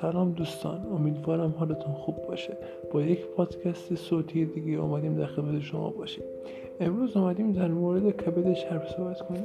سلام دوستان امیدوارم حالتون خوب باشه. با یک پادکست صوتی دیگه اومدیم در خدمت شما باشیم. امروز اومدیم در مورد کبد چرب صحبت کنیم.